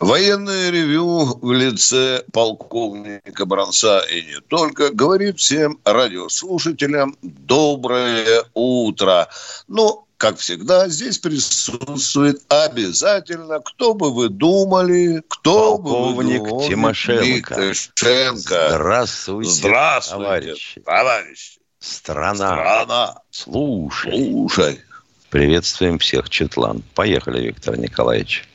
Военное ревю в лице полковника Бронца и не только говорит всем радиослушателям доброе утро. Ну, как всегда, здесь присутствует обязательно, кто бы вы думали, кто Полковник бы вы думали. Тимошенко. Тимошенко. Здравствуйте, Здравствуйте, товарищи. товарищи. Страна. Страна. Слушай. Слушай. Приветствуем всех, Четлан. Поехали, Виктор Николаевич.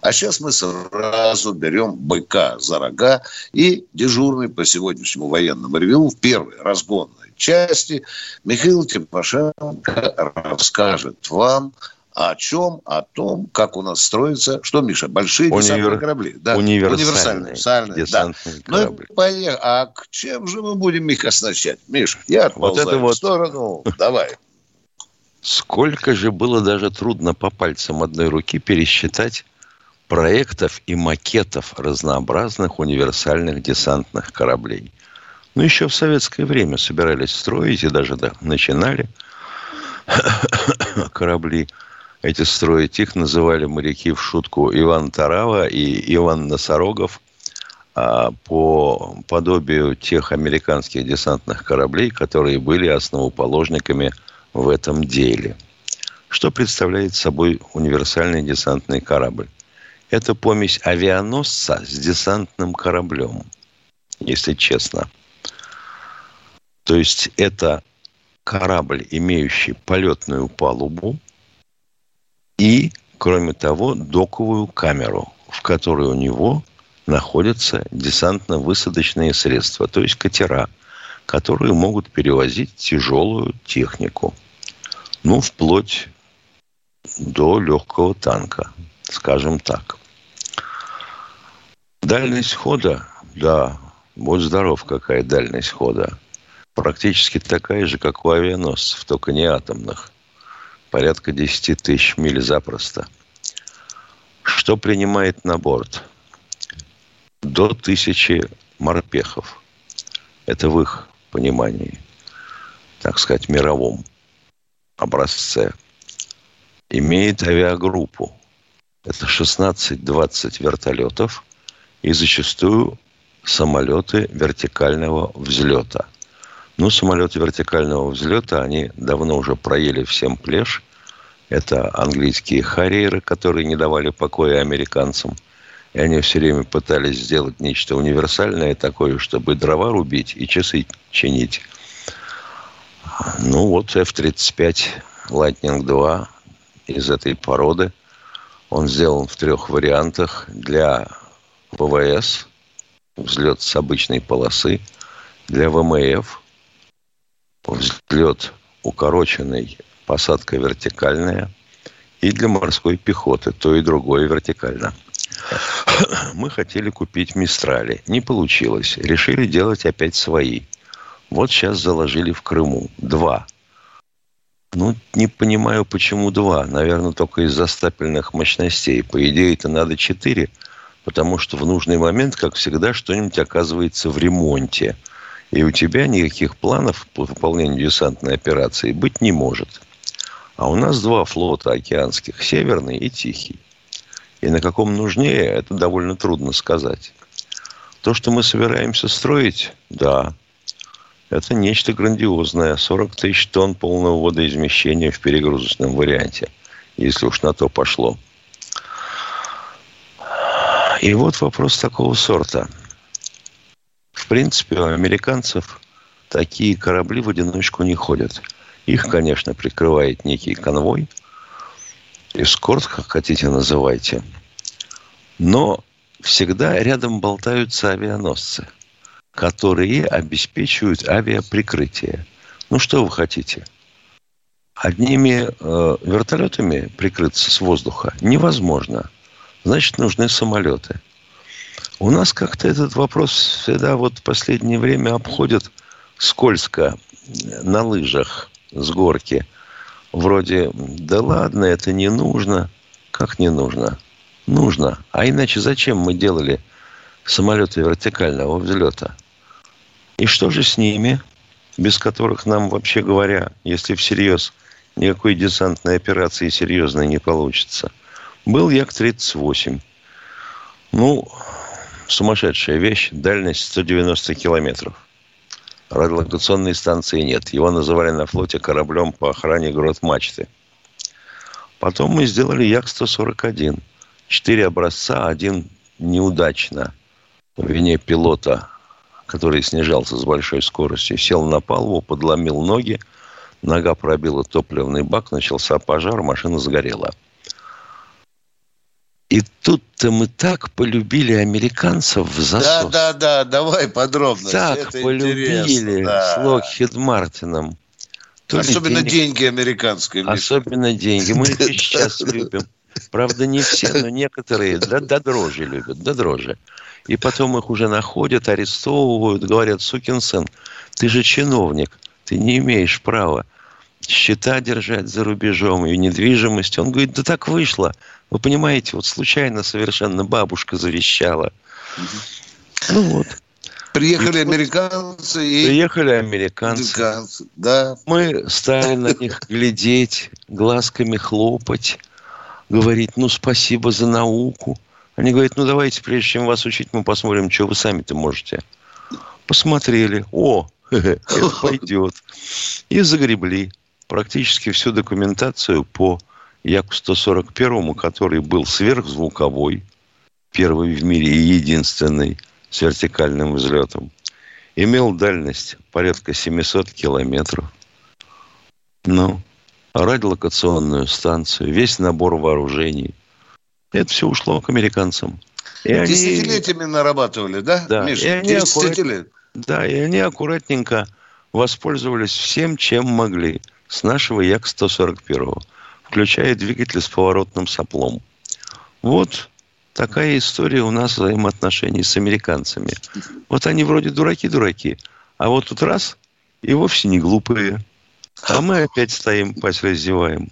А сейчас мы сразу берем быка за рога и дежурный по сегодняшнему военному ревю в первой разгонной части Михаил Тимошенко расскажет вам о чем, о том, как у нас строится, что, Миша, большие Универ- десантные корабли. Да, универсальные универсальные, да. Ну, корабли. и поехали. А к чем же мы будем их оснащать? Миша, я отползаю это вот- в сторону. Давай. Сколько же было даже трудно по пальцам одной руки пересчитать проектов и макетов разнообразных универсальных десантных кораблей. Ну, еще в советское время собирались строить и даже да, начинали корабли эти строить. Их называли моряки в шутку Иван Тарава и Иван Носорогов а, по подобию тех американских десантных кораблей, которые были основоположниками в этом деле. Что представляет собой универсальный десантный корабль? Это помесь авианосца с десантным кораблем, если честно. То есть это корабль, имеющий полетную палубу и, кроме того, доковую камеру, в которой у него находятся десантно-высадочные средства, то есть катера, которые могут перевозить тяжелую технику. Ну, вплоть до легкого танка, скажем так. Дальность хода, да, будь здоров, какая дальность хода. Практически такая же, как у авианосцев, только не атомных. Порядка 10 тысяч миль запросто. Что принимает на борт? До тысячи морпехов. Это в их понимании, так сказать, мировом образце. Имеет авиагруппу. Это 16-20 вертолетов и зачастую самолеты вертикального взлета. Ну, самолеты вертикального взлета, они давно уже проели всем плешь. Это английские харьеры, которые не давали покоя американцам. Они все время пытались сделать нечто универсальное такое, чтобы дрова рубить и часы чинить. Ну, вот F-35 Lightning 2 из этой породы. Он сделан в трех вариантах для ВВС, взлет с обычной полосы, для ВМФ, взлет укороченный, посадка вертикальная, и для морской пехоты, то и другое вертикально. Мы хотели купить Мистрали. Не получилось. Решили делать опять свои. Вот сейчас заложили в Крыму. Два. Ну, не понимаю, почему два. Наверное, только из-за стапельных мощностей. По идее, это надо четыре, потому что в нужный момент, как всегда, что-нибудь оказывается в ремонте. И у тебя никаких планов по выполнению десантной операции быть не может. А у нас два флота океанских, северный и тихий. И на каком нужнее, это довольно трудно сказать. То, что мы собираемся строить, да, это нечто грандиозное. 40 тысяч тонн полного водоизмещения в перегрузочном варианте, если уж на то пошло. И вот вопрос такого сорта. В принципе, у американцев такие корабли в одиночку не ходят. Их, конечно, прикрывает некий конвой, эскорт, как хотите называйте. Но всегда рядом болтаются авианосцы, которые обеспечивают авиаприкрытие. Ну, что вы хотите? Одними э, вертолетами прикрыться с воздуха невозможно. Значит, нужны самолеты. У нас как-то этот вопрос всегда вот в последнее время обходит скользко на лыжах с горки. Вроде, да ладно, это не нужно. Как не нужно? Нужно. А иначе зачем мы делали самолеты вертикального взлета? И что же с ними, без которых нам, вообще говоря, если всерьез никакой десантной операции серьезной не получится? Был Як-38. Ну, сумасшедшая вещь. Дальность 190 километров. Радиолокационной станции нет. Его называли на флоте кораблем по охране грот мачты. Потом мы сделали Як-141. Четыре образца, один неудачно по вине пилота, который снижался с большой скоростью, сел на палубу, подломил ноги, нога пробила топливный бак, начался пожар, машина сгорела. И тут-то мы так полюбили американцев в засос. Да, да, да, давай подробно. Так Это полюбили да. с Локхед Мартином. То Особенно денег... деньги американские. Особенно деньги. Мы их сейчас любим. Правда, не все, но некоторые до, до дрожи любят, до дрожи. И потом их уже находят, арестовывают, говорят, сукин сын, ты же чиновник, ты не имеешь права счета держать за рубежом и недвижимость. Он говорит, да так вышло. Вы понимаете, вот случайно совершенно бабушка завещала. Ну вот. Приехали и американцы и... Приехали американцы. американцы. Да. Мы стали на них глядеть, глазками хлопать, говорить, ну, спасибо за науку. Они говорят, ну, давайте, прежде чем вас учить, мы посмотрим, что вы сами-то можете. Посмотрели. О, это пойдет. И загребли практически всю документацию по Яку-141, который был сверхзвуковой, первый в мире и единственный с вертикальным взлетом. Имел дальность порядка 700 километров. Ну, радиолокационную станцию, весь набор вооружений. Это все ушло к американцам. И Десятилетиями они... нарабатывали, да, да. Миша? И они аккурат... Да, и они аккуратненько воспользовались всем, чем могли с нашего Як-141 включая двигатель с поворотным соплом. Вот такая история у нас взаимоотношений с американцами. Вот они вроде дураки-дураки, а вот тут раз и вовсе не глупые. А мы опять стоим, пасть раздеваем.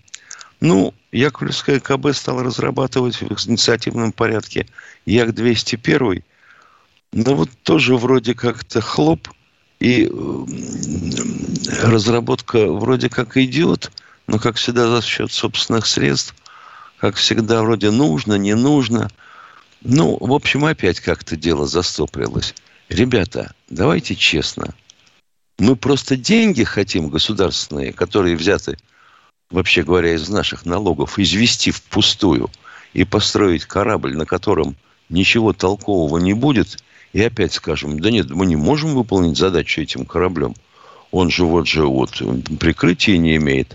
Ну, Яковлевская КБ стала разрабатывать в инициативном порядке Як-201. Но вот тоже вроде как-то хлоп, и разработка вроде как идет – но, как всегда, за счет собственных средств, как всегда, вроде нужно, не нужно. Ну, в общем, опять как-то дело застопорилось. Ребята, давайте честно. Мы просто деньги хотим государственные, которые взяты, вообще говоря, из наших налогов, извести впустую и построить корабль, на котором ничего толкового не будет, и опять скажем, да нет, мы не можем выполнить задачу этим кораблем. Он же вот же вот прикрытия не имеет.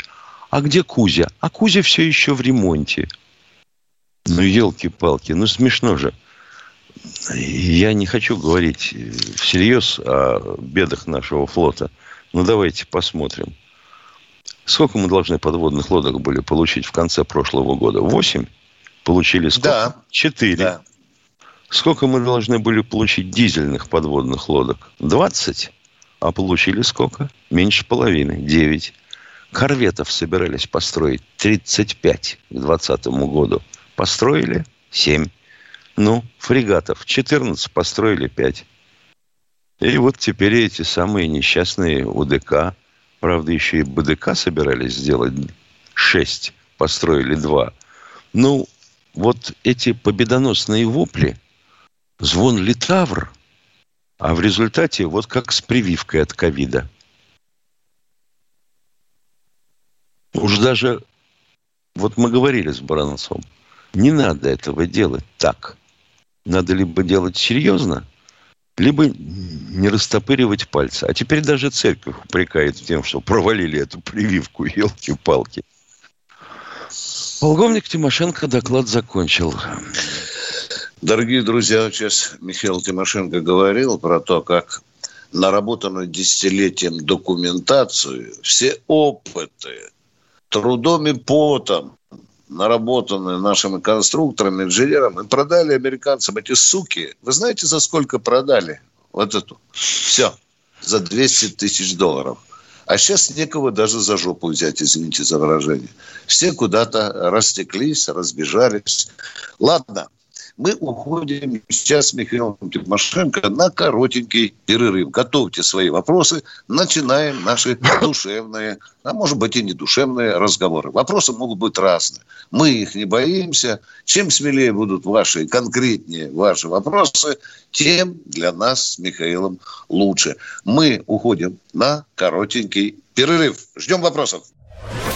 А где Кузя? А Кузя все еще в ремонте. Ну, елки-палки, ну смешно же. Я не хочу говорить всерьез о бедах нашего флота. Но давайте посмотрим. Сколько мы должны подводных лодок были получить в конце прошлого года? Восемь? Получили сколько? Да. Четыре. Да. Сколько мы должны были получить дизельных подводных лодок? Двадцать. А получили сколько? Меньше половины. Девять. Корветов собирались построить 35 к 2020 году. Построили 7. Ну, фрегатов 14, построили 5. И вот теперь эти самые несчастные УДК, правда, еще и БДК собирались сделать 6, построили 2. Ну, вот эти победоносные вопли, звон литавр, а в результате вот как с прививкой от ковида – Уж даже, вот мы говорили с Баранцом, не надо этого делать так. Надо либо делать серьезно, либо не растопыривать пальцы. А теперь даже церковь упрекает в тем, что провалили эту прививку, елки-палки. Полковник Тимошенко доклад закончил. Дорогие друзья, сейчас Михаил Тимошенко говорил про то, как наработанную десятилетием документацию, все опыты, трудом и потом наработанные нашими конструкторами, инженерами, продали американцам эти суки. Вы знаете, за сколько продали вот эту? Все. За 200 тысяч долларов. А сейчас некого даже за жопу взять, извините за выражение. Все куда-то растеклись, разбежались. Ладно, мы уходим сейчас с Михаилом Тимошенко на коротенький перерыв. Готовьте свои вопросы. Начинаем наши душевные, а может быть и не душевные разговоры. Вопросы могут быть разные. Мы их не боимся. Чем смелее будут ваши, конкретнее ваши вопросы, тем для нас с Михаилом лучше. Мы уходим на коротенький перерыв. Ждем вопросов.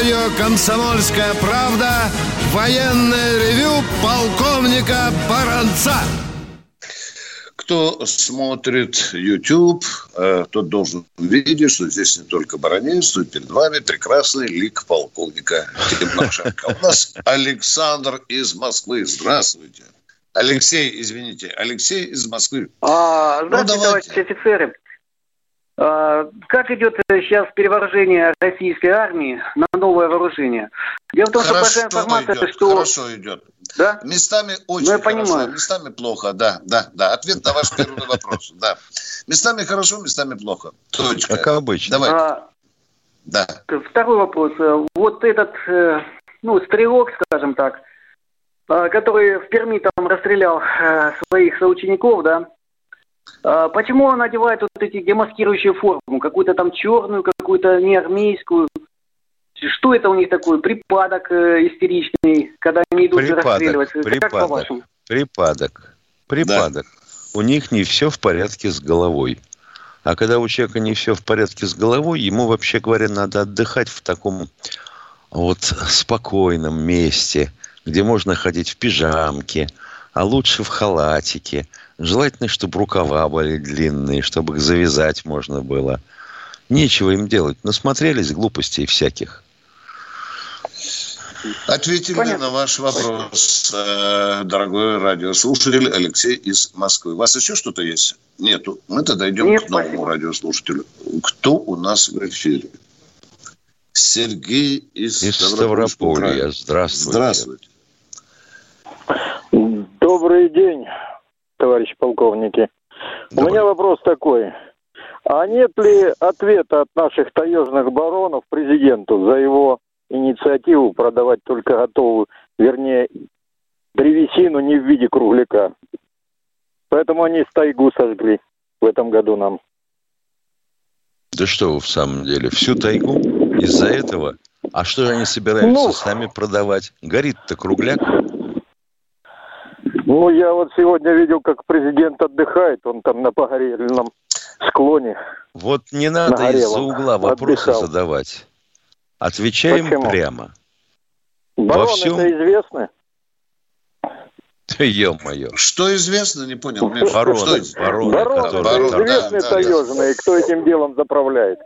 Радио «Комсомольская правда» военное ревю полковника Баранца. Кто смотрит YouTube, э, тот должен видеть, что здесь не только баронец, но и перед вами прекрасный лик полковника Тимошенко. У нас Александр из Москвы. Здравствуйте. Алексей, извините, Алексей из Москвы. А, здравствуйте, Ну, давайте. товарищи офицеры. А, Как идет сейчас перевооружение российской армии на новое вооружение? Дело в том, что Хорошо пошла информация, идет, что... хорошо идет. Да? Местами очень Ну, я хорошо, понимаю. местами плохо, да, да, да. Ответ на ваш первый вопрос, да. Местами хорошо, местами плохо. Точка. Как обычно. Давай, А, да. Второй вопрос. Э, Вот этот, э, ну, стрелок, скажем так, э, который в Перми там расстрелял э, своих соучеников, да, а почему он одевает вот эти демаскирующие форму, какую-то там черную, какую-то не армейскую? Что это у них такое? Припадок э, истеричный, когда они идут Припадок, расстреливать? Как припадок. по-вашему? Припадок. Припадок. У них не все в порядке с головой. А когда у человека не все в порядке с головой, ему, вообще говоря, надо отдыхать в таком вот спокойном месте, где можно ходить в пижамке, а лучше в халатике. Желательно, чтобы рукава были длинные, чтобы их завязать можно было. Нечего им делать. Насмотрелись глупостей всяких. Ответили Понятно. на ваш вопрос, э, дорогой радиослушатель Алексей из Москвы. У вас еще что-то есть? Нету. Мы тогда идем Нет, к новому спасибо. радиослушателю. Кто у нас в эфире? Сергей из, Из Ставрополья. Здравствуйте. Здравствуйте. Добрый день, товарищи полковники. У Добрый. меня вопрос такой. А нет ли ответа от наших таежных баронов президенту за его инициативу продавать только готовую, вернее, древесину не в виде кругляка? Поэтому они тайгу сожгли в этом году нам. Да что вы в самом деле, всю тайгу из-за этого? А что же они собираются Ну. сами продавать? Горит-то кругляк. Ну, я вот сегодня видел, как президент отдыхает, он там на погорельном склоне. Вот не надо из-за угла вопросы Отдыхал. задавать. Отвечаем Почему? прямо. Бароны всем- это известны. Ё-моё. Что известно, не понял, Миша. Что Бароны, известно? бароны, Бароны которые... Барон, это да, известные да, кто этим делом заправляет.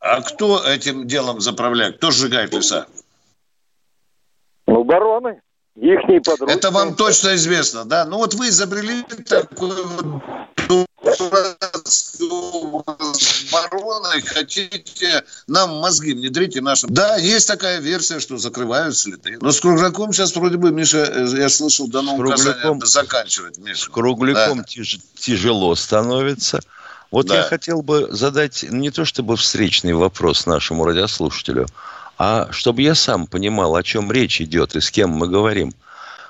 А кто этим делом заправляет? Кто сжигает леса? Ну, бароны. Ихние подручные. Это вам точно известно, да? Ну вот вы изобрели такой вот образ и хотите нам мозги внедрить и нашим. Да, есть такая версия, что закрывают следы. Но с кругляком сейчас вроде бы, Миша, э, я слышал, дано указание заканчивать, Миша. С кругляком Да. тяж- тяжело становится. Вот Да. я хотел бы задать не то чтобы встречный вопрос нашему радиослушателю, а чтобы я сам понимал, о чем речь идет и с кем мы говорим.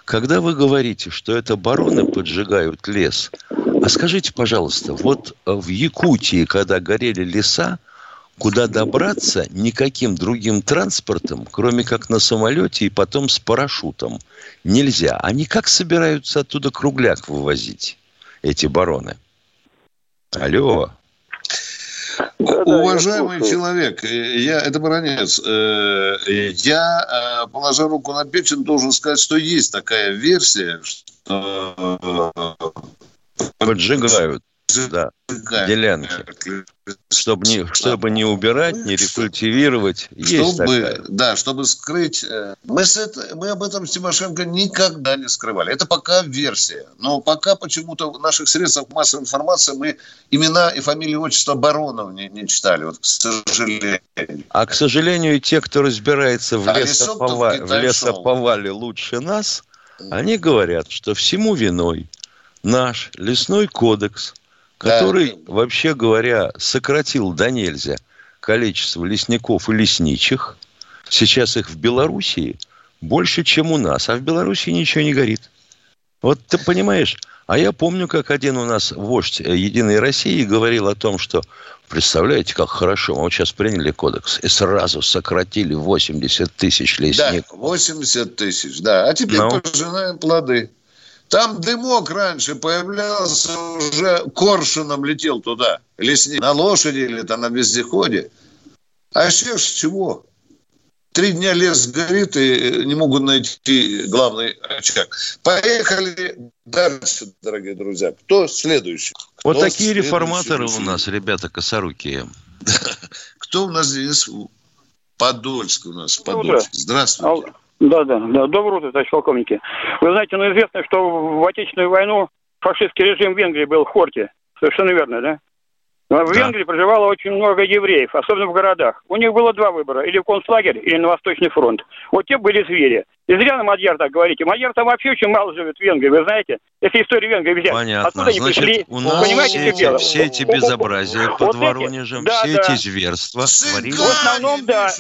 Когда вы говорите, что это бароны поджигают лес, а скажите, пожалуйста, вот э, в Якутии, когда горели леса, куда добраться никаким другим транспортом, кроме как на самолете и потом с парашютом, нельзя. Они как собираются оттуда кругляк вывозить, эти бароны? Алло. Уважаемый я человек, э, я, это баронец, э, я, э, положа руку на печень, должен сказать, что есть такая версия, что Поджигают да, делянки. Чтобы не, чтобы не убирать, не рекультивировать. Есть чтобы, такая. Да, чтобы скрыть. Э, мы, с это, мы об этом с Тимошенко никогда не скрывали. Это пока версия. Но пока почему-то в наших средствах массовой информации мы имена и фамилии, отчества баронов не, не читали. Вот, к сожалению. А, к сожалению, те, кто разбирается в, а лесоповале, в лесоповале лучше нас, они говорят, что всему виной наш лесной кодекс – который, да. вообще говоря, сократил до нельзя количество лесников и лесничих. Сейчас их в Белоруссии больше, чем у нас. А в Белоруссии ничего не горит. Вот ты понимаешь, а я помню, как один у нас вождь Единой России говорил о том, что представляете, как хорошо, мы вот сейчас приняли кодекс и сразу сократили 80 тысяч лесников. Да, 80 тысяч, да. А теперь ну. пожинаем плоды. Там дымок раньше появлялся, уже коршуном летел туда, лесник, на лошади или там на вездеходе. А сейчас чего? Три дня лес горит и не могут найти главный очаг. Поехали дальше, дорогие друзья. Кто следующий? Кто вот такие реформаторы у нас, ребята косорукие. Кто у нас здесь? Подольск у нас. Подольск. Здравствуйте. Да, да, да. Доброе утро, товарищ полковники. Вы знаете, ну известно, что в Отечественную войну фашистский режим в Венгрии был в Хорте. Совершенно верно, да? Но в да. Венгрии проживало очень много евреев, особенно в городах. У них было два выбора, или в концлагерь, или на Восточный фронт. Вот те были звери. И зря на Мадьяр так говорите. Мадьяр там вообще очень мало живет в Венгрии, вы знаете. Если историю Венгрии взять. Понятно. Откуда они Значит, пришли? у нас Понимаете, все, эти, дело? все эти безобразия под вот Воронежем, да, все да. эти зверства цыгане В основном, да.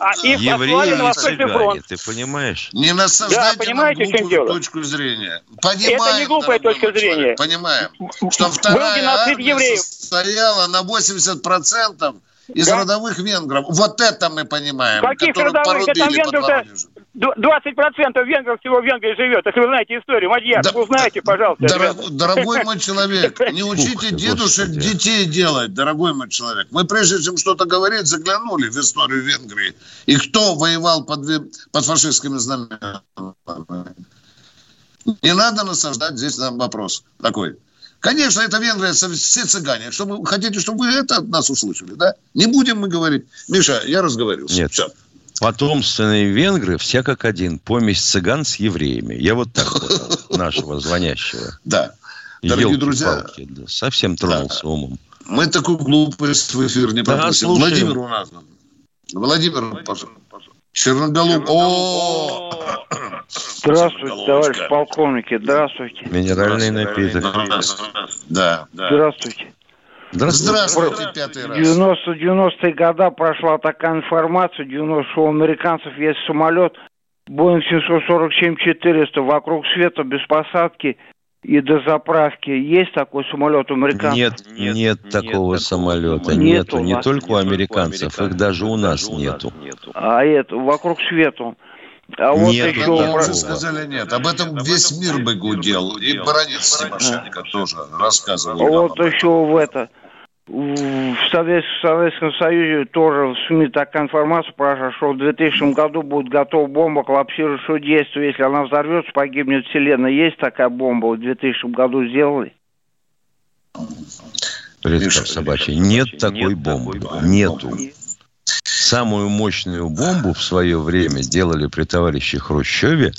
А их Евреи на Восточный фронт. ты понимаешь? Не насаждайте да, понимаете, на глупую точку зрения. Понимаем, Это не глупая точка зрения. Понимаем, что вторая армия евреев. состояла на 80% из да? родовых венгров. Вот это мы понимаем. Каких родовых? Да там венгров-то 20% венгров всего в Венгрии живет. Если вы знаете историю, Мадьяр, да, узнаете, пожалуйста. Дор- дорогой мой человек, не учите дедушек детей делать, дорогой мой человек. Мы прежде чем что-то говорить, заглянули в историю Венгрии. И кто воевал под, под фашистскими знаменами. Не надо насаждать здесь нам вопрос такой. Конечно, это Венгрия, все цыгане. Что вы хотите, чтобы вы это от нас услышали, да? Не будем мы говорить. Миша, я разговаривался. Нет. Все. Потомственные венгры все как один. Помесь цыган с евреями. Я вот так вот нашего звонящего. Да. Дорогие друзья. Совсем тронулся умом. Мы такую глупость в эфир не пропустим. Владимир у нас. Владимир, пожалуйста. Черноголуб. О! Здравствуйте, товарищ полковники, здравствуйте. Минеральный напиток. Да, да. Здравствуйте. Здравствуйте, Здравствуйте пятый раз. 90 90-е года прошла такая информация, 90 у американцев есть самолет Boeing 747-400 вокруг света без посадки и до заправки. Есть такой самолет у американцев? Нет, нет, нет такого нет самолета. Нету, нету не только у американцев, их даже у нас нету. А это, вокруг света. А вот нет, еще... Нет, про... сказали нет. Об этом весь мир бы гудел. И баронец Тимошенко тоже рассказывал. Вот еще в это... В Советском Союзе тоже в СМИ такая информация прошла, что в 2000 году будет готова бомба коллапсирующего действия. Если она взорвется, погибнет Вселенная. Есть такая бомба в 2000 году сделали? Представь, собачий. Нет такой бомбы. Нету. Самую мощную бомбу в свое время делали при товарище Хрущеве.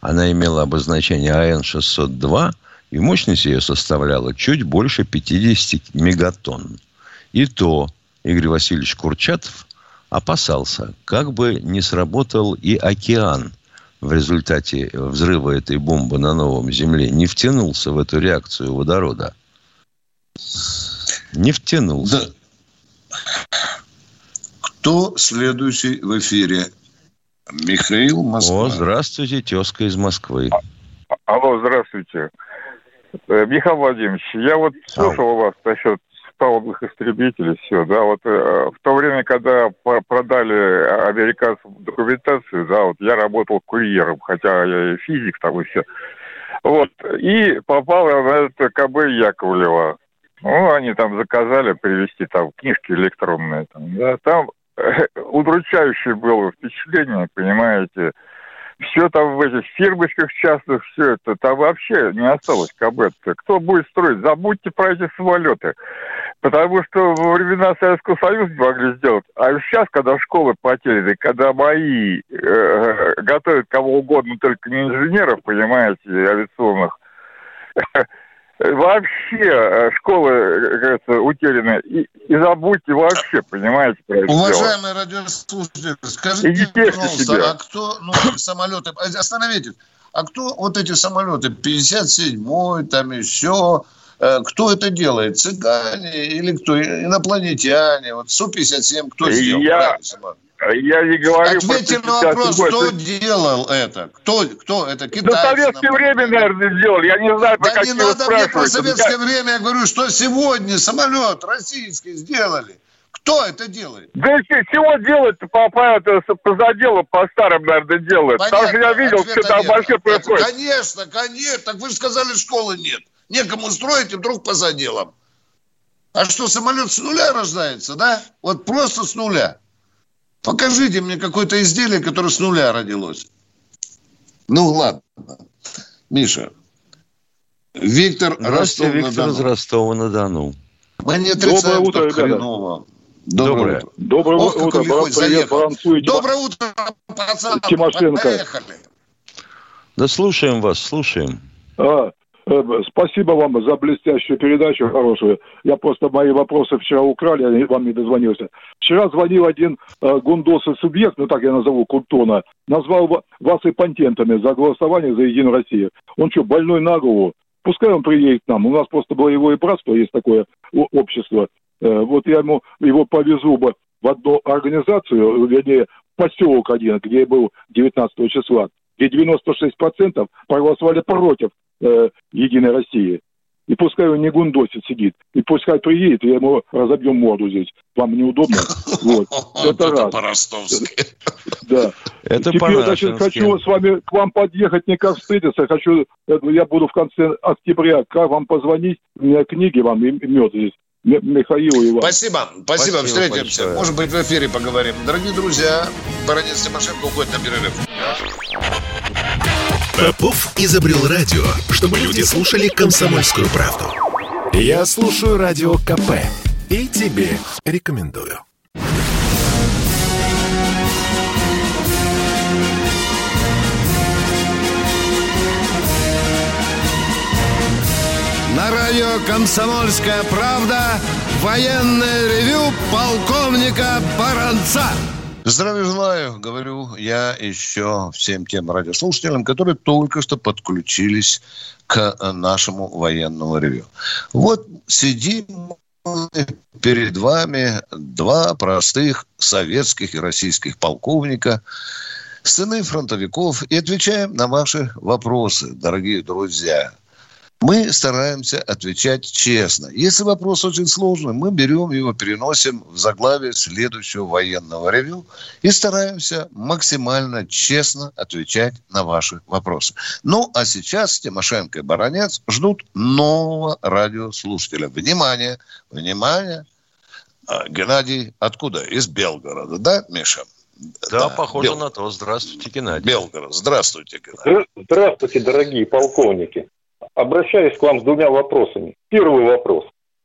Она имела обозначение АН-602, и мощность ее составляла чуть больше 50 мегатонн. И то Игорь Васильевич Курчатов опасался, как бы не сработал и океан в результате взрыва этой бомбы на новом Земле, не втянулся в эту реакцию водорода. Не втянулся. Да. Кто следующий в эфире? Михаил Москва. О, здравствуйте, тезка из Москвы. А, алло, здравствуйте. Э, Михаил Владимирович, я вот слушал у вас насчет палубных истребителей, все, да, вот э, в то время, когда продали американцам документацию, да, вот я работал курьером, хотя я и физик там и все, вот, и попал я на это КБ Яковлева. Ну, они там заказали привезти там книжки электронные, там, да, там удручающее было впечатление, понимаете. Все там в этих фирмочках частных, все это, там вообще не осталось КБ. -то. Кто будет строить? Забудьте про эти самолеты. Потому что во времена Советского Союза могли сделать. А сейчас, когда школы потеряны, когда мои э, готовят кого угодно, только не инженеров, понимаете, авиационных, вообще э, школы, как говорится, утеряны. И, и забудьте вообще, понимаете, про это Уважаемые радиослушатели, скажите, Идите пожалуйста, себе. а кто, ну, самолеты, остановитесь, а кто вот эти самолеты, 57-й, там еще, э, кто это делает? Цыгане или кто? Инопланетяне? Вот Су-57 кто сделал? Я- Правильно? Я не говорю Ответьте на 57-й вопрос, год. кто делал это? Кто, кто это? Китайцы? советское например? время, наверное, сделал. Я не знаю, про Да не какие надо мне про советское время, я говорю, что сегодня самолет российский сделали. Кто это делает? Да и че- чего делать-то по, по, по заделу, по старым, наверное, делают? Потому что я Понятно, видел, что там вообще происходит. Конечно, конечно. Так вы же сказали, школы нет. Некому строить, и вдруг по заделам. А что, самолет с нуля рождается, да? Вот просто с нуля. Покажите мне какое-то изделие, которое с нуля родилось. Ну, ладно. Миша. Виктор Здравствуйте, Виктор из Ростов-на-Дону. Ростова-на-Дону. Мы не отрицаем, Доброе утро, ребята. хреново. Доброе, Доброе. утро. Доброе утро, брат, привет. Баранцу и Доброе утро, пацан. Тимошенко. Поехали. Да слушаем вас, слушаем. А, спасибо вам за блестящую передачу хорошую. Я просто мои вопросы вчера украли, я вам не дозвонился. Вчера звонил один э, гундосый субъект, ну так я назову, Куртона, назвал ва- вас и пантентами за голосование за Единую Россию. Он что, больной на голову? Пускай он приедет к нам. У нас просто боевое братство, есть такое общество. Э, вот я ему его повезу бы в одну организацию, вернее, поселок один, где я был 19 числа, где 96% проголосовали против э, Единой России. И пускай он не гундосит сидит. И пускай приедет, и ему разобьем морду здесь. Вам неудобно? Вот. Это раз. по-ростовски. Да. Это Теперь, значит, хочу с вами к вам подъехать, не как встретиться. Хочу, я буду в конце октября, как вам позвонить, у меня книги вам и мед здесь. М- Михаилу и вам. Спасибо, спасибо, Спасибо встретимся. большое. Может быть, в эфире поговорим. Дорогие друзья, баронец Тимошенко уходит на перерыв. Попов изобрел радио, чтобы люди слушали комсомольскую правду. Я слушаю радио КП и тебе рекомендую. На радио «Комсомольская правда» военное ревю полковника Баранца. Здравия желаю, говорю я еще всем тем радиослушателям, которые только что подключились к нашему военному ревю. Вот сидим перед вами два простых советских и российских полковника, сыны фронтовиков, и отвечаем на ваши вопросы, дорогие друзья. Мы стараемся отвечать честно. Если вопрос очень сложный, мы берем его, переносим в заглавие следующего военного ревю и стараемся максимально честно отвечать на ваши вопросы. Ну, а сейчас Тимошенко и Баранец ждут нового радиослушателя. Внимание, внимание. А, Геннадий откуда? Из Белгорода, да, Миша? Да, похоже Бел- на то. Здравствуйте, Геннадий. Белгород. Здравствуйте, Геннадий. Здра- Здравствуйте, дорогие полковники. Обращаюсь к вам с двумя вопросами. Первый вопрос.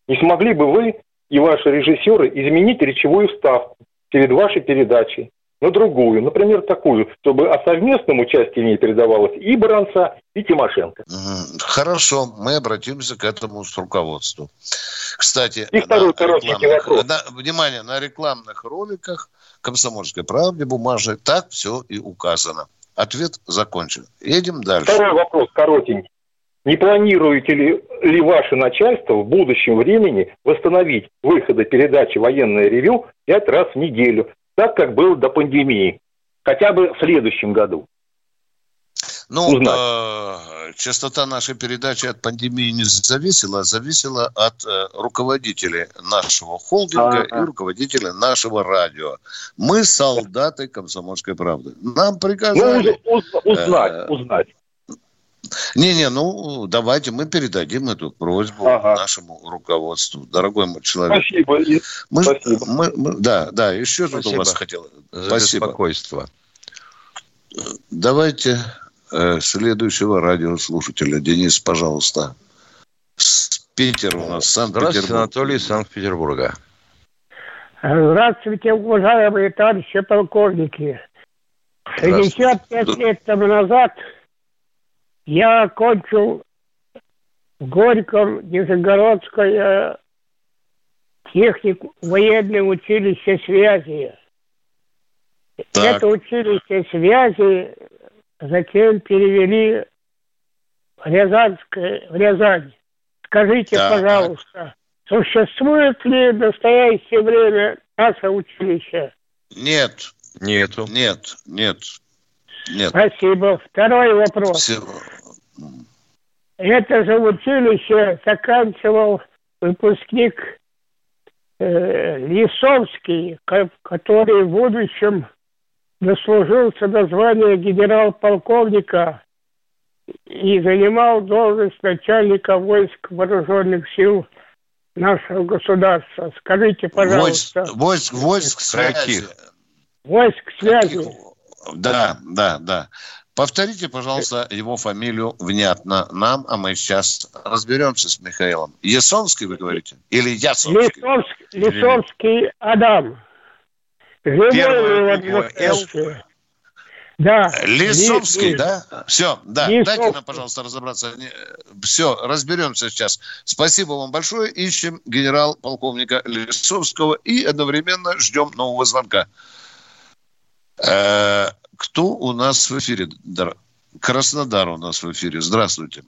Не смогли бы вы и ваши режиссеры изменить речевую вставку перед вашей передачей на другую, например, такую, чтобы о совместном участии в ней передавалось и Баранца, и Тимошенко? Хорошо, мы обратимся к этому с руководству. Кстати, И второй коротенький вопрос. на- внимание, на рекламных роликах «Комсомольской правде» бумажной так все и указано. Ответ закончен. Едем дальше. Второй вопрос коротенький. Не планируете ли, ли ваше начальство в будущем времени восстановить выходы передачи «Военное ревю» пять раз в неделю, так как было до пандемии? Хотя бы в следующем году. Ну, узнать. э, частота нашей передачи от пандемии не зависела, а зависела от э, руководителей нашего холдинга Ага. и руководителей нашего радио. Мы солдаты «Комсомольской правды». Нам Ну, приказали... уз- уз- узнать, Э, узнать. Не-не, ну давайте мы передадим эту просьбу Ага. нашему руководству, дорогой мой человек. Спасибо. Мы, спасибо. мы- мы- да, да, еще тут у Спасибо вас хотел. За Спасибо. беспокойство. Давайте э, следующего радиослушателя. Денис, пожалуйста. С Питера у нас, Здравствуйте, Санкт-Петербург. Анатолий из Санкт-Петербурга. Здравствуйте, уважаемые товарищи полковники. 65 лет тому назад я окончил в Горьком Нижегородское техник военное училище связи. Так. Это училище связи затем перевели в Рязанское, в Рязань. Скажите, Так. пожалуйста, существует ли в настоящее время наше училище? Нет, Нету. нет, нет, нет. Спасибо. Второй вопрос. Всё. Это же училище заканчивал выпускник э, Лисовский, ко- который в будущем дослужился до звания генерал-полковника и занимал должность начальника войск вооруженных сил нашего государства. Скажите, Войск, пожалуйста, войск, войск связи. Каких? войск связи. Да, да, да. Повторите, пожалуйста, его фамилию внятно нам, а мы сейчас разберемся с Михаилом. Ясонский, вы говорите? Или Ясонский? Лисовский, Лисовский Адам. Живой Первая его «Л». настоящее. Да. Лисовский, Ли- да? Все, да. Лисовский. Дайте нам, пожалуйста, разобраться. Все, разберемся сейчас. Спасибо вам большое. Ищем генерал-полковника Лисовского и одновременно ждем нового звонка. Кто у нас в эфире? Дар- Краснодар у нас в эфире. Здравствуйте.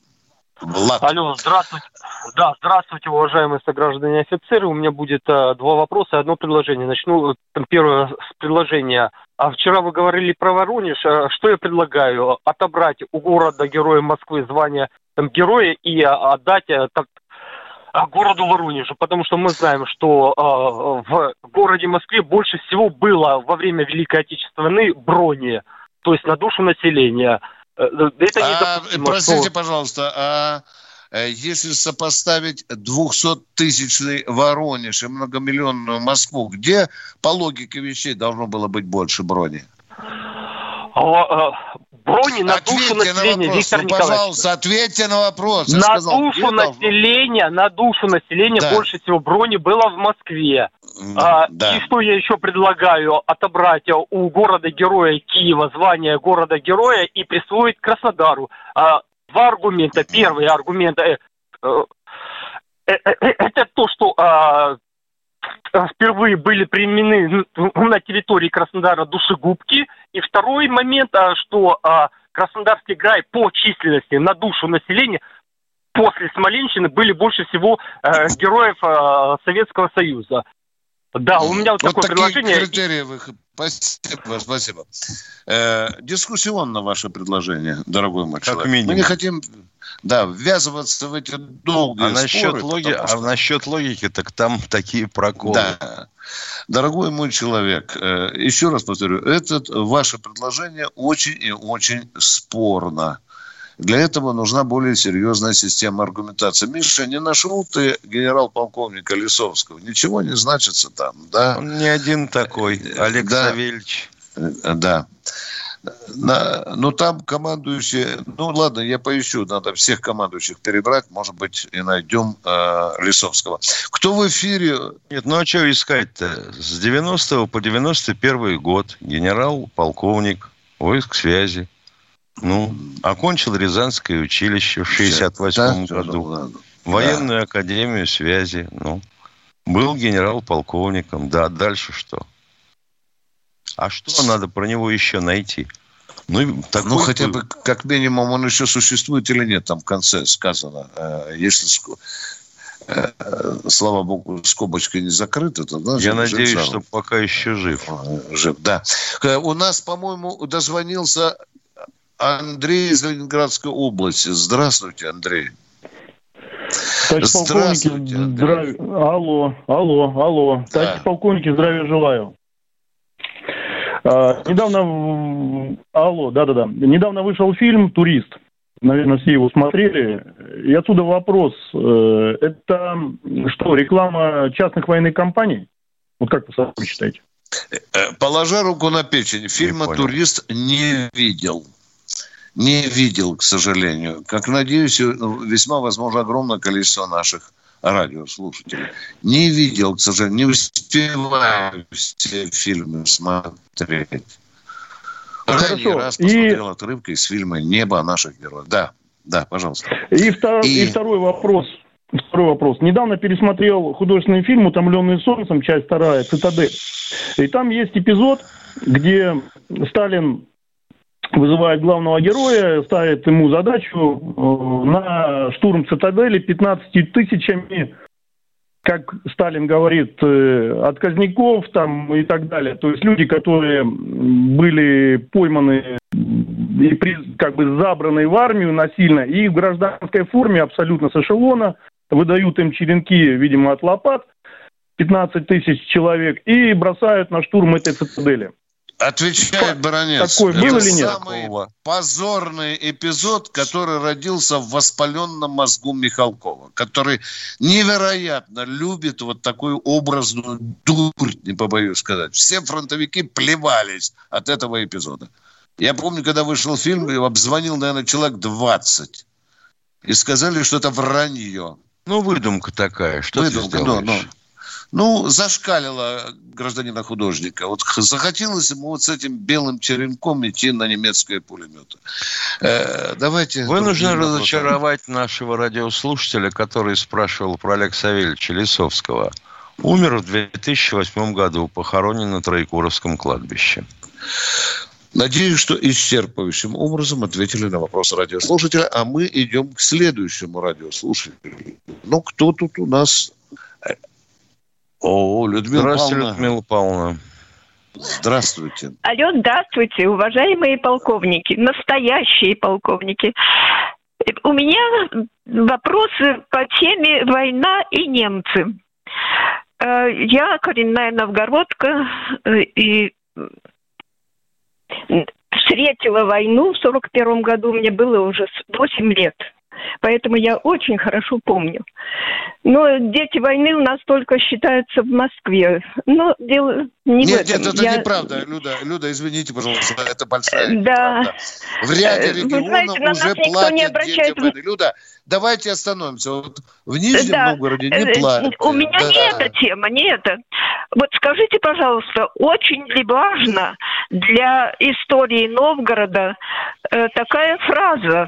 Влад. Алло, здравствуйте. Да, здравствуйте, уважаемые сограждане офицеры. У меня будет э, два вопроса и одно предложение. Начну э, первое с предложения. А вчера вы говорили про Воронеж. Э, Что я предлагаю? Отобрать у города-героя Москвы звание там, героя и э, отдать э, так, городу Воронежу, потому что мы знаем, что э, в городе Москве больше всего было во время Великой Отечественной брони, то есть на душу населения. Э, Это А, простите, что- пожалуйста, а э, если сопоставить 200-тысячный Воронеж и многомиллионную Москву, где по логике вещей должно было быть больше брони? А, а, Брони на душу Ответьте на населения, вопрос. Виктор Ну, Николаевич. пожалуйста, ответьте на вопрос. Я На сказал, душу населения, на душу населения Да. больше всего брони было в Москве. А, да. И что я еще предлагаю? Отобрать а, у города-героя Киева звание города-героя и присвоить Краснодару. А, Два аргумента. Первый аргумент э, э, э, это то, что а, а, впервые были применены на территории Краснодара душегубки. И второй момент, а, что а, Краснодарский край по численности на душу населения после Смоленщины были больше всего э, героев Советского Союза. Да, у меня вот, Вот такое такие предложение. критерии вы... Спасибо, спасибо. Э, дискуссионно ваше предложение, дорогой мой человек. минимум. Мы не хотим, да, ввязываться в эти долгие А насчет, споры. логи... потому а что- насчет логики, так там такие проколы. Да. Дорогой мой человек, э, еще раз повторю, это ваше предложение очень и очень спорно. Для этого нужна более серьезная система аргументации. Миша, не нашел ты генерал-полковника Лисовского? Ничего не значится там, да? Он не один такой, Олег Да. Савельевич. Э, Да. На- ну, там командующие... Ну, ладно, я поищу. Надо всех командующих перебрать. Может быть, и найдем э, Лисовского. Кто в эфире? Нет, ну а что искать-то? С 90 по 91 год генерал-полковник войск связи. Ну, окончил Рязанское училище в 68 Да? году. Ладно. Военную академию связи. Ну, был генерал-полковником. Да, дальше что? А что надо про него еще найти? Ну, такой Ну, хотя бы, как минимум, он еще существует или нет, там в конце сказано. Э, Если, э, слава богу, скобочка не закрыта, то значит, Я жив надеюсь, здоров. что пока еще жив. Э, жив. Да. У нас, по-моему, дозвонился Андрей из Ленинградской области. Здравствуйте, Андрей. Товарищ Здравствуйте, полковники, здравия... Алло, алло, алло. Товарищ полковники, здравия желаю. А, недавно... Алло, да-да-да. Недавно вышел фильм «Турист». Наверное, все его смотрели. И отсюда вопрос. Э, Это что, реклама частных военных компаний? Вот как вы сами считаете? Э, Положа руку на печень, фильма понял. «Турист» не видел. Не видел, к сожалению. Как надеюсь, и, ну, весьма возможно огромное количество наших радиослушателей. Не видел, к сожалению, не успеваю все фильмы смотреть. Хорошо. раз И- посмотрел отрывки из фильма «Небо наших героев». Да, да, пожалуйста. И, втор- И- и второй вопрос. Второй вопрос. Недавно пересмотрел художественный фильм «Утомленный солнцем», часть вторая, «Цитадель». И там есть эпизод, где Сталин вызывает главного героя, ставит ему задачу э, на штурм цитадели 15 тысячами, как Сталин говорит, э, отказников там и так далее. То есть люди, которые были пойманы и при- как бы забраны в армию насильно, и в гражданской форме абсолютно с эшелона, выдают им черенки, видимо, от лопат, 15 тысяч человек, и бросают на штурм этой цитадели. Отвечает Баранец. Такой был или нет? самый позорный эпизод, который родился в воспаленном мозгу Михалкова, который невероятно любит вот такую образную дурь, не побоюсь сказать. Все фронтовики плевались от этого эпизода. Я помню, когда вышел фильм, я обзвонил, наверное, человек 20. И сказали, что это вранье. Ну, выдумка такая. Что Выдумка, ты сделаешь? ну, ну. Ну, зашкалило гражданина художника. Вот захотелось ему вот с этим белым черенком идти на немецкие пулеметы. Э, давайте... Вынужден вопросы. разочаровать нашего радиослушателя, который спрашивал про Олега Савельевича Лисовского. Умер в 2008 году, похоронен на Троекуровском кладбище. Надеюсь, что исчерпывающим образом ответили на вопрос радиослушателя, а мы идем к следующему радиослушателю. Ну, кто тут у нас? О, Людмила Здравствуйте, Павловна. Людмила Павловна. Здравствуйте. Алло, здравствуйте, уважаемые полковники, настоящие полковники. У меня вопросы по теме «Война и немцы». Э, Я коренная новгородка э, и встретила войну в сорок первом году, мне было уже 8 лет. Поэтому я очень хорошо помню. Но дети войны у нас только считаются в Москве. Но дело не в нет, этом. нет, это Я- неправда, Люда. Люда, извините, пожалуйста, это большая Да. неправда. В ряде Э, вы регионов знаете, на уже никто не платят обращает дети войны. Люда, давайте остановимся. Вот в Нижнем Да. Новгороде Э, не платят. У меня Да. не эта тема, не это. Вот скажите, пожалуйста, очень ли важно для истории Новгорода э, такая фраза э,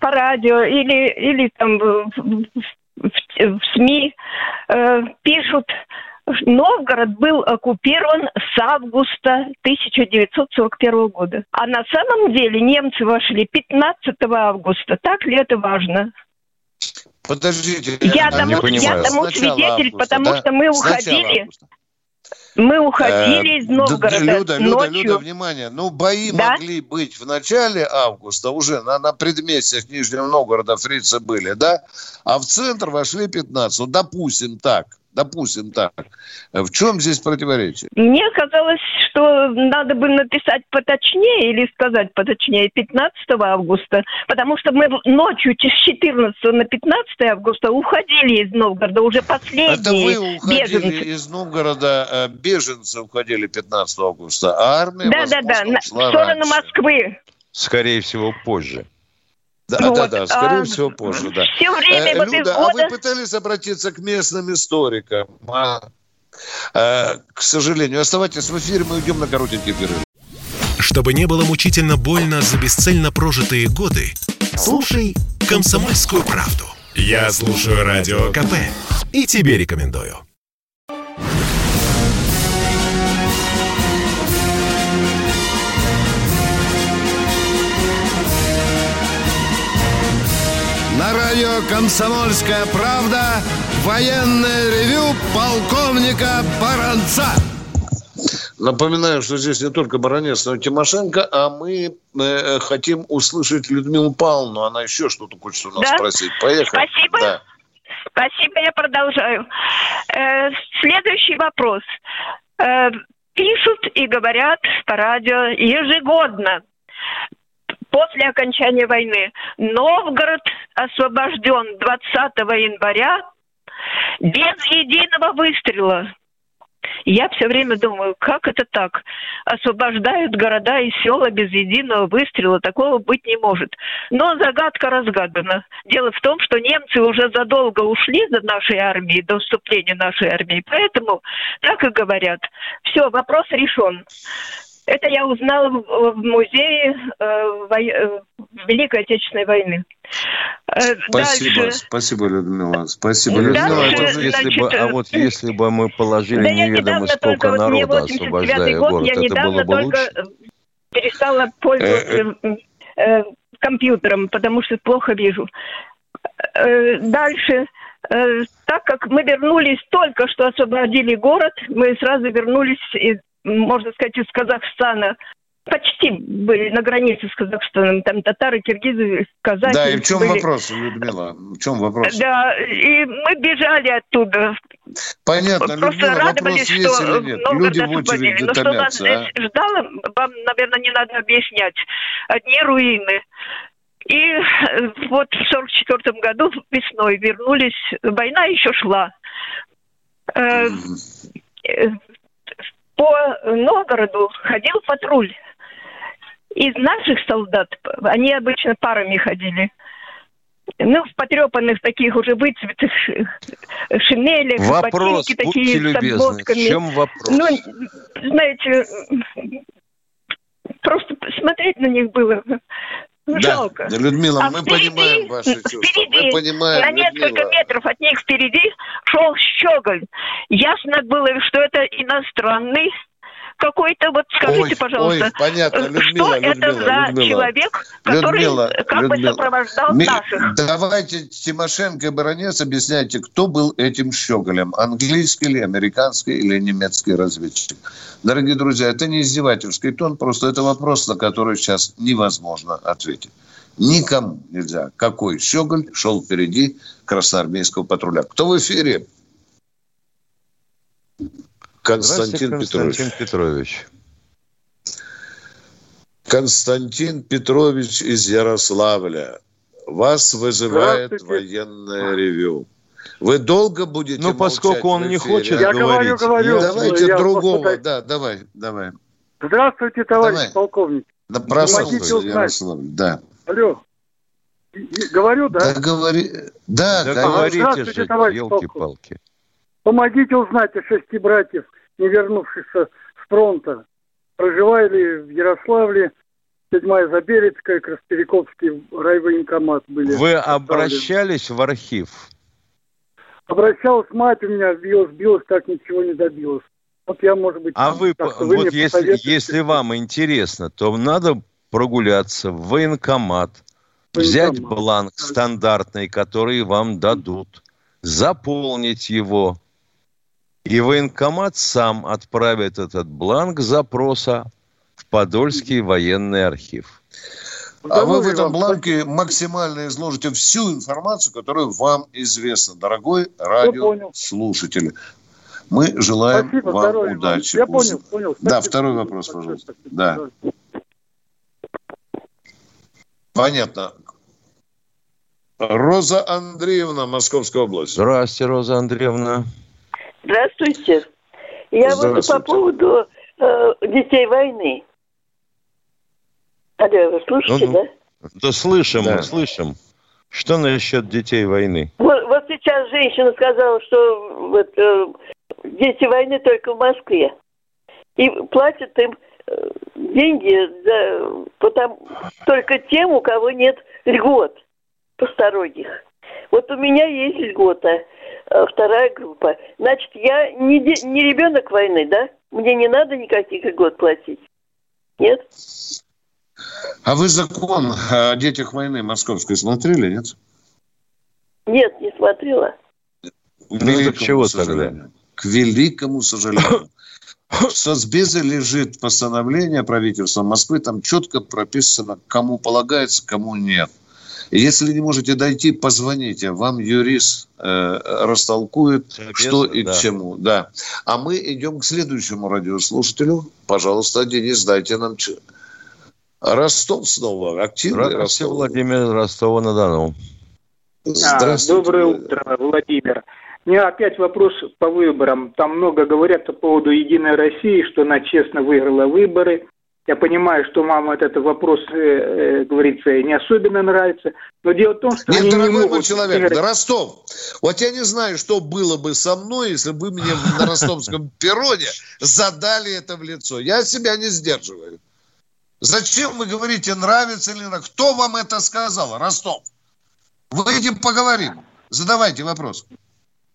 по радио или, или там в, в- в- СМИ э, пишут, Новгород был оккупирован с августа 1941 года. А на самом деле немцы вошли 15 августа. Так ли это важно? Подождите. Я а тому, не я понимаю. тому С начала свидетель, августа, потому да? что мы уходили, августа. Мы уходили Э, из Новгорода Люда, Люда, ночью. Люда, внимание. Ну, бои Да? могли быть в начале августа, уже на, на предместьях Нижнего Новгорода фрицы были, да? А в центр вошли 15. Ну, допустим так. Допустим так. В чем здесь противоречие? Мне казалось, что надо бы написать поточнее или сказать поточнее 15 августа, потому что мы ночью с 14 на 15 августа уходили из Новгорода, уже Это последние вы уходили беженцы. из Новгорода, э, беженцы уходили 15 августа, а армия, Да, да, да, в сторону раньше. Москвы. Скорее всего, позже. Да, Вот, да, да, скорее а, всего, позже, да. всё время Э, вот Люда, из а года- вы пытались обратиться к местным историкам? а? Э, К сожалению, оставайтесь в эфире, мы идем на коротенький перерыв. Чтобы не было мучительно больно за бесцельно прожитые годы, слушай «Комсомольскую правду». Я слушаю Радио КП и тебе рекомендую. Радио «Комсомольская правда» военное ревю полковника Баранца. Напоминаю, что здесь не только Баранец, но и Тимошенко, а мы э, хотим услышать Людмилу Павловну. Она еще что-то хочет у нас Да? спросить. Поехали. Спасибо. Да. Спасибо, я продолжаю. Э, следующий вопрос. Э, пишут и говорят по радио ежегодно после окончания войны. Новгород освобожден 20 января без единого выстрела. Я все время думаю, как это так? Освобождают города и села без единого выстрела. Такого быть не может. Но загадка разгадана. Дело в том, что немцы уже задолго ушли до нашей армии, до вступления нашей армии. Поэтому так и говорят. Все, вопрос решен. Это я узнала в, музее э, э, Великой Отечественной войны. Э, Спасибо, Дальше. спасибо, Людмила. Спасибо, Дальше, Людмила. а, вот значит, если бы, а вот если бы мы положили Да неведомо сколько вот народа, 89 освобождая год, город, я это было бы лучше? перестала пользоваться э, компьютером, потому что плохо вижу. Э, Дальше, так как мы вернулись, только что освободили город, мы сразу вернулись, из, можно сказать, из Казахстана. Почти были на границе с Казахстаном, там татары, киргизы, казахи. Да, и в чем были. вопрос, Людмила? В чем вопрос? Да, и мы бежали оттуда. Понятно, Просто Людмила, радовались, вопрос есть что или нет? Люди в очереди Но что нас а? здесь ждало, вам, наверное, не надо объяснять. Одни руины. И вот в сорок четвертом году весной вернулись, война еще шла. Э, По Новгороду ходил патруль. Из наших солдат, они обычно парами ходили, ну, в потрепанных таких уже выцветых ш- шинелях, Вопрос, ботинки такие с любезны, в обмотками. чем вопрос? Ну, знаете, просто смотреть на них было ну, Да, жалко. Людмила, А мы впереди, понимаем ваши чувства. впереди, Мы понимаем, на несколько Людмила. метров от них впереди шел щеголь. Ясно было, что это иностранный какой-то, вот скажите, Ой, пожалуйста, ой, понятно, э, Людмила, что это Людмила, за Людмила. человек, который Людмила, как бы Людмила. сопровождал Ми- наших? Давайте Тимошенко и Баранец объясняйте, кто был этим щеголем. Английский или американский или немецкий разведчик. Дорогие друзья, это не издевательский тон, просто это вопрос, на который сейчас невозможно ответить. Никому нельзя. Какой щеголь шел впереди красноармейского патруля? Кто в эфире? Константин Здравствуйте, Петрович. Константин Петрович. Константин Петрович из Ярославля. Вас вызывает военное ревю. Вы долго будете Ну, поскольку он не хочет Я говорить, говорю, говорю. Давайте Я другого. просто- Да, давай, давай. Здравствуйте, товарищ Давай. полковник. Да, узнать. Ярославль. Да. Алло. Говорю, да? Да, говори. Да, Да говорите Здравствуйте, же, елки-палки. Помогите узнать о шести братьев, не вернувшихся с фронта. Проживали в Ярославле, седьмая Заберецкая, Крастериковский райвоенкомат были. Вы обращались в архив? Обращалась мать у меня, билась, билась, так ничего не добилась. Вот я, может быть, А вы, как-то вот если, если вам интересно, то надо прогуляться в военкомат, взять бланк стандартный, который вам дадут, заполнить его, и военкомат сам отправит этот бланк запроса в Подольский военный архив. А вы в этом бланке максимально изложите всю информацию, которая вам известна, дорогой радиослушатель. Мы желаем Спасибо, вам здоровья удачи. Я понял, понял. Да, Спасибо. второй вопрос, пожалуйста. Да. Понятно. Роза Андреевна, Московская область. Здравствуйте, Роза Андреевна. Здравствуйте. Я вот по Здравствуйте. поводу э, детей войны. Алло, вы слушаете, Ну-ну. да? Да слышим, Да. мы слышим. Что насчет детей войны? Вот, вот сейчас женщина сказала, что вот, э, дети войны только в Москве. И платят им э, деньги за, потом, только тем, у кого нет льгот посторонних. Вот у меня есть льгота, вторая группа. Значит, я не, не ребенок войны, да? Мне не надо никаких льгот платить. Нет? А вы закон о детях войны московской смотрели, нет? Нет, не смотрела. К Ну, великому чего сожалению. К великому сожалению. В соцбезе лежит постановление правительства Москвы, там четко прописано, кому полагается, кому нет. Если не можете дойти, позвоните. Вам юрист э, растолкует, что и да. к чему. Да. А мы идем к следующему радиослушателю. Пожалуйста, Денис, дайте нам... Ростов снова. Активный Здравствуйте, Ростов. Владимир Ростова-на-Дону. Здравствуйте. Доброе утро, Владимир. У меня опять вопрос по выборам. Там много говорят по поводу Единой России, что она честно выиграла выборы. Я понимаю, что вам этот вопрос, э, э, говорится, не особенно нравится. Но дело в том, что Нет, они не дорогой мой могут... человек, да, Ростов, вот я не знаю, что было бы со мной, если бы мне на ростовском перроне задали это в лицо. Я себя не сдерживаю. Зачем вы говорите, нравится или нет? Кто вам это сказал, Ростов? Выйдем поговорим. Задавайте вопрос.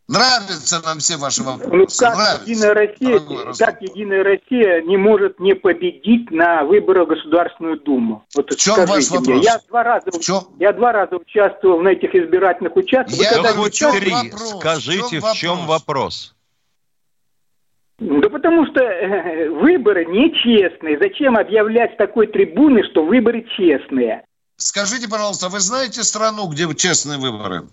Нравятся нам все ваши Ну вопросы. как Нравится. Единая Россия, как Единая Россия не может не победить на выборах в Государственную Думу? Вот чем скажите ваш мне. вопрос? Я два раза, я два раза участвовал на этих избирательных участках. Вы Я когда хоть участвовали- три. Скажите, в чем вопрос? Да потому что э, выборы нечестные. Зачем объявлять с такой трибуны, что выборы честные? Скажите, пожалуйста, вы знаете страну, где честные выборы?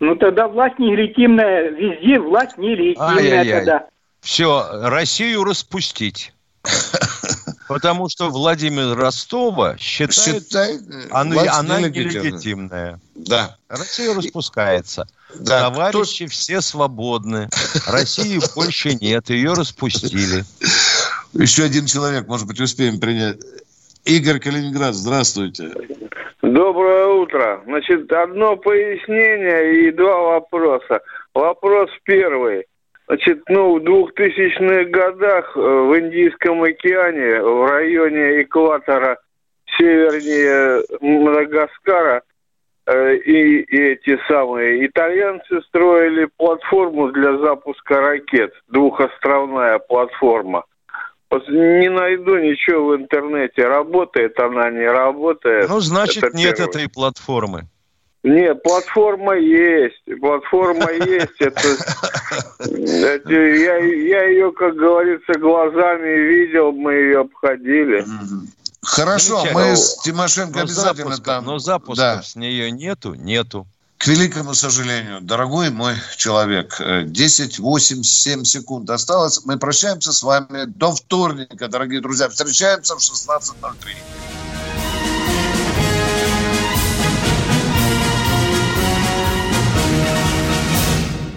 Ну тогда власть нелегитимная, везде власть нелегитимная Ай-яй-яй. тогда. Все, Россию распустить. Потому что Владимир Ростова считает, Считает, она, власть она нелегитимной. нелегитимная. Да. Россия распускается. Да, Товарищи все свободны. России больше нет, ее распустили. Еще один человек, может быть, успеем принять. Игорь Калининград, здравствуйте. Доброе утро. Значит, одно пояснение и два вопроса. Вопрос первый. Значит, ну, в 2000-х годах э, в Индийском океане, в районе экватора севернее Мадагаскара, э, и, и эти самые итальянцы строили платформу для запуска ракет, двухостровная платформа. Вот не найду ничего в интернете, работает она, не работает. Ну, значит, Это нет первое. этой платформы. Нет, платформа есть. Платформа есть. Это, это я, я ее, как говорится, глазами видел, мы ее обходили. Хорошо, мы с Тимошенко Но обязательно запусков- там... Но запусков Да. с нее нету, нету. К великому сожалению, дорогой мой человек, э, 10, 8, 7 секунд осталось. Мы прощаемся с вами до вторника, дорогие друзья. Встречаемся в 16.03.